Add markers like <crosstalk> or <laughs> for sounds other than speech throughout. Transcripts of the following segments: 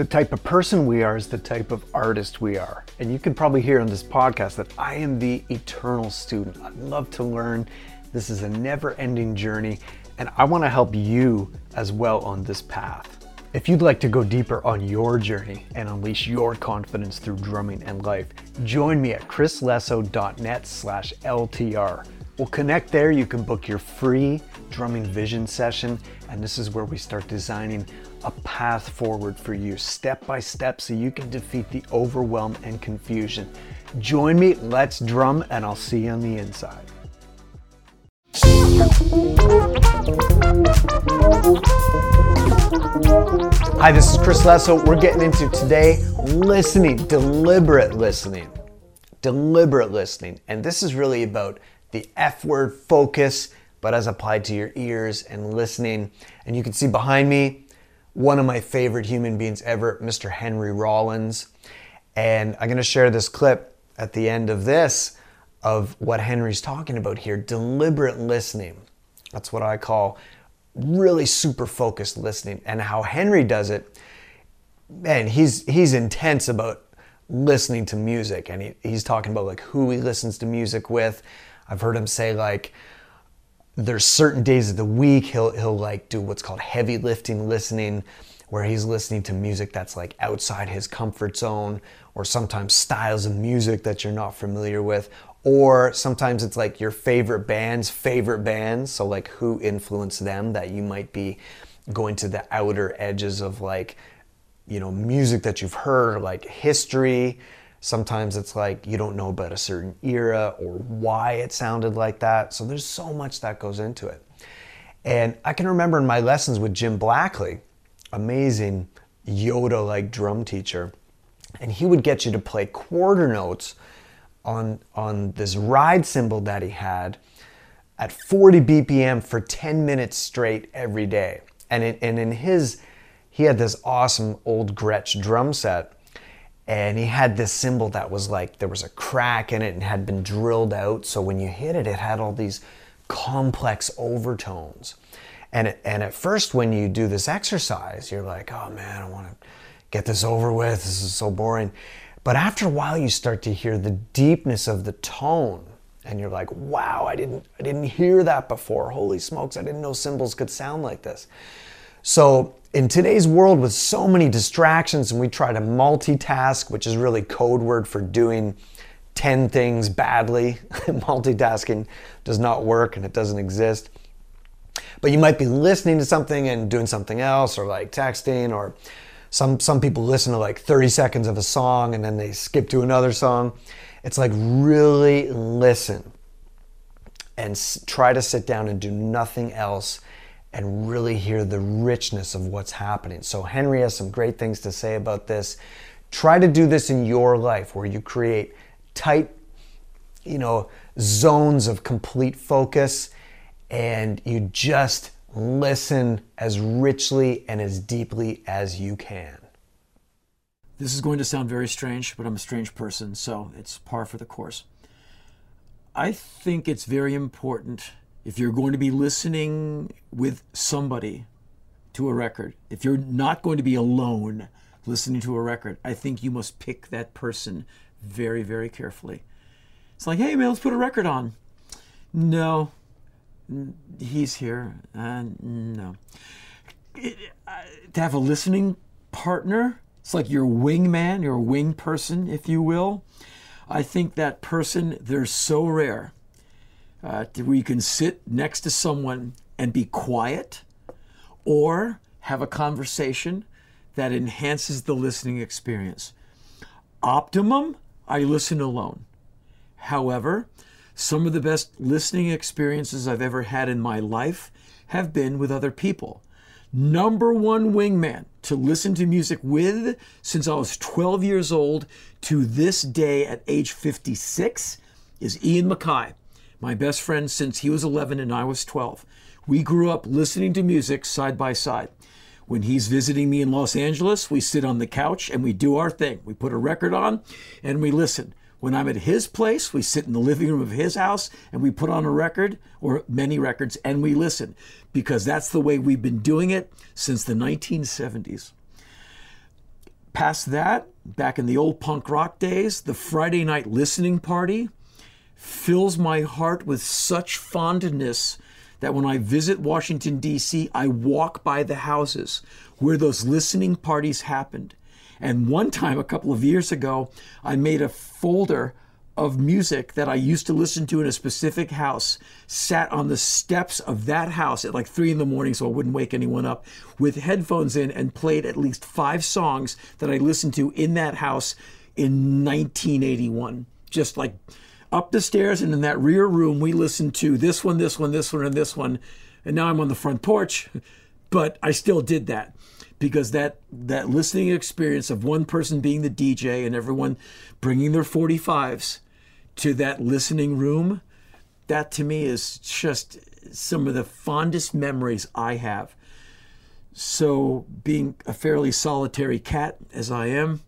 The type of person we are is the type of artist we are. And you can probably hear on this podcast that I am the eternal student. I love to learn. This is a never ending journey, and I want to help you as well on this path. If you'd like to go deeper on your journey and unleash your confidence through drumming and life, join me at chrislesso.net slash LTR. We'll connect there. You can book your free drumming vision session, and this is where we start designing a path forward for you step by step so you can defeat the overwhelm and confusion. Join me, let's drum, and I'll see you on the inside. Hi, this is Chris Lesso. We're getting into today listening, deliberate listening. Deliberate listening. And this is really about the F word focus, but as applied to your ears and listening. And you can see behind me one of my favorite human beings ever, Mr. Henry Rollins. And I'm to share this clip at the end of this of what Henry's talking about here deliberate listening. That's what I call really super focused listening. And how Henry does it, man, he's, he's intense about listening to music. And he, he's talking about like who he listens to music with. I've heard him say like, there's certain days of the week he'll he'll like do what's called heavy lifting listening where he's listening to music that's like outside his comfort zone or sometimes styles of music that you're not familiar with or sometimes it's like your favorite band's favorite bands so like who influenced them that you might be going to the outer edges of like you know music that you've heard like history sometimes it's like you don't know about a certain era or why it sounded like that so there's so much that goes into it and i can remember in my lessons with jim blackley amazing yoda like drum teacher and he would get you to play quarter notes on on this ride cymbal that he had at 40 BPM for 10 minutes straight every day. And and in his, he had this awesome old Gretsch drum set, and he had this cymbal that was like there was a crack in it and had been drilled out. So when you hit it, it had all these complex overtones. And it, and at first, when you do this exercise, you're like, oh man, I want to get this over with. This is so boring. But after a while, you start to hear the deepness of the tone, and you're like, "Wow, I didn't, I didn't hear that before. Holy smokes, I didn't know cymbals could sound like this." So, in today's world, with so many distractions, and we try to multitask, which is really code word for doing 10 things badly. <laughs> Multitasking does not work and it doesn't exist. But you might be listening to something and doing something else, or like texting, or some some people listen to like 30 seconds of a song and then they skip to another song. It's like really listen and s- try to sit down and do nothing else and really hear the richness of what's happening. So Henry has some great things to say about this. Try to do this in your life where you create tight you know zones of complete focus and you just listen as richly and as deeply as you can. This is going to sound very strange, but I'm a strange person, so it's par for the course. I think it's very important if you're going to be listening with somebody to a record, if you're not going to be alone listening to a record, I think you must pick that person very, very carefully. It's like, hey man, let's put a record on. No, he's here. Uh, no. It, uh, to have a listening partner, it's like your wingman, your wing person, if you will. I think that person, they're so rare. Uh, where you can sit next to someone and be quiet or have a conversation that enhances the listening experience. Optimum, I listen alone. However, some of the best listening experiences I've ever had in my life have been with other people. Number one wingman to listen to music with since I was 12 years old to this day at age 56 is Ian MacKaye, my best friend since he was 11 and I was 12. We grew up listening to music side by side. When he's visiting me in Los Angeles, we sit on the couch and we do our thing. We put a record on and we listen. When I'm at his place, we sit in the living room of his house and we put on a record or many records and we listen because that's the way we've been doing it since the 1970s. past that, back in the old punk rock days, the Friday night listening party fills my heart with such fondness that when I visit Washington, D.C., I walk by the houses where those listening parties happened. And one time, a couple of years ago, I made a folder of music that I used to listen to in a specific house, sat on the steps of that house at like three in the morning so I wouldn't wake anyone up, with headphones in and played at least five songs that I listened to in that house in 1981. Just like up the stairs and in that rear room, we listened to this one, this one, this one, and this one. And now I'm on the front porch, <laughs> but I still did that because that that listening experience of one person being the DJ and everyone bringing their 45s to that listening room, that to me is just some of the fondest memories I have. So, being a fairly solitary cat as I am,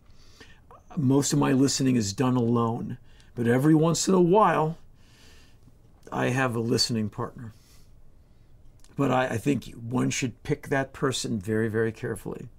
most of my listening is done alone. But every once in a while, I have a listening partner. But I, I think one should pick that person very, very carefully.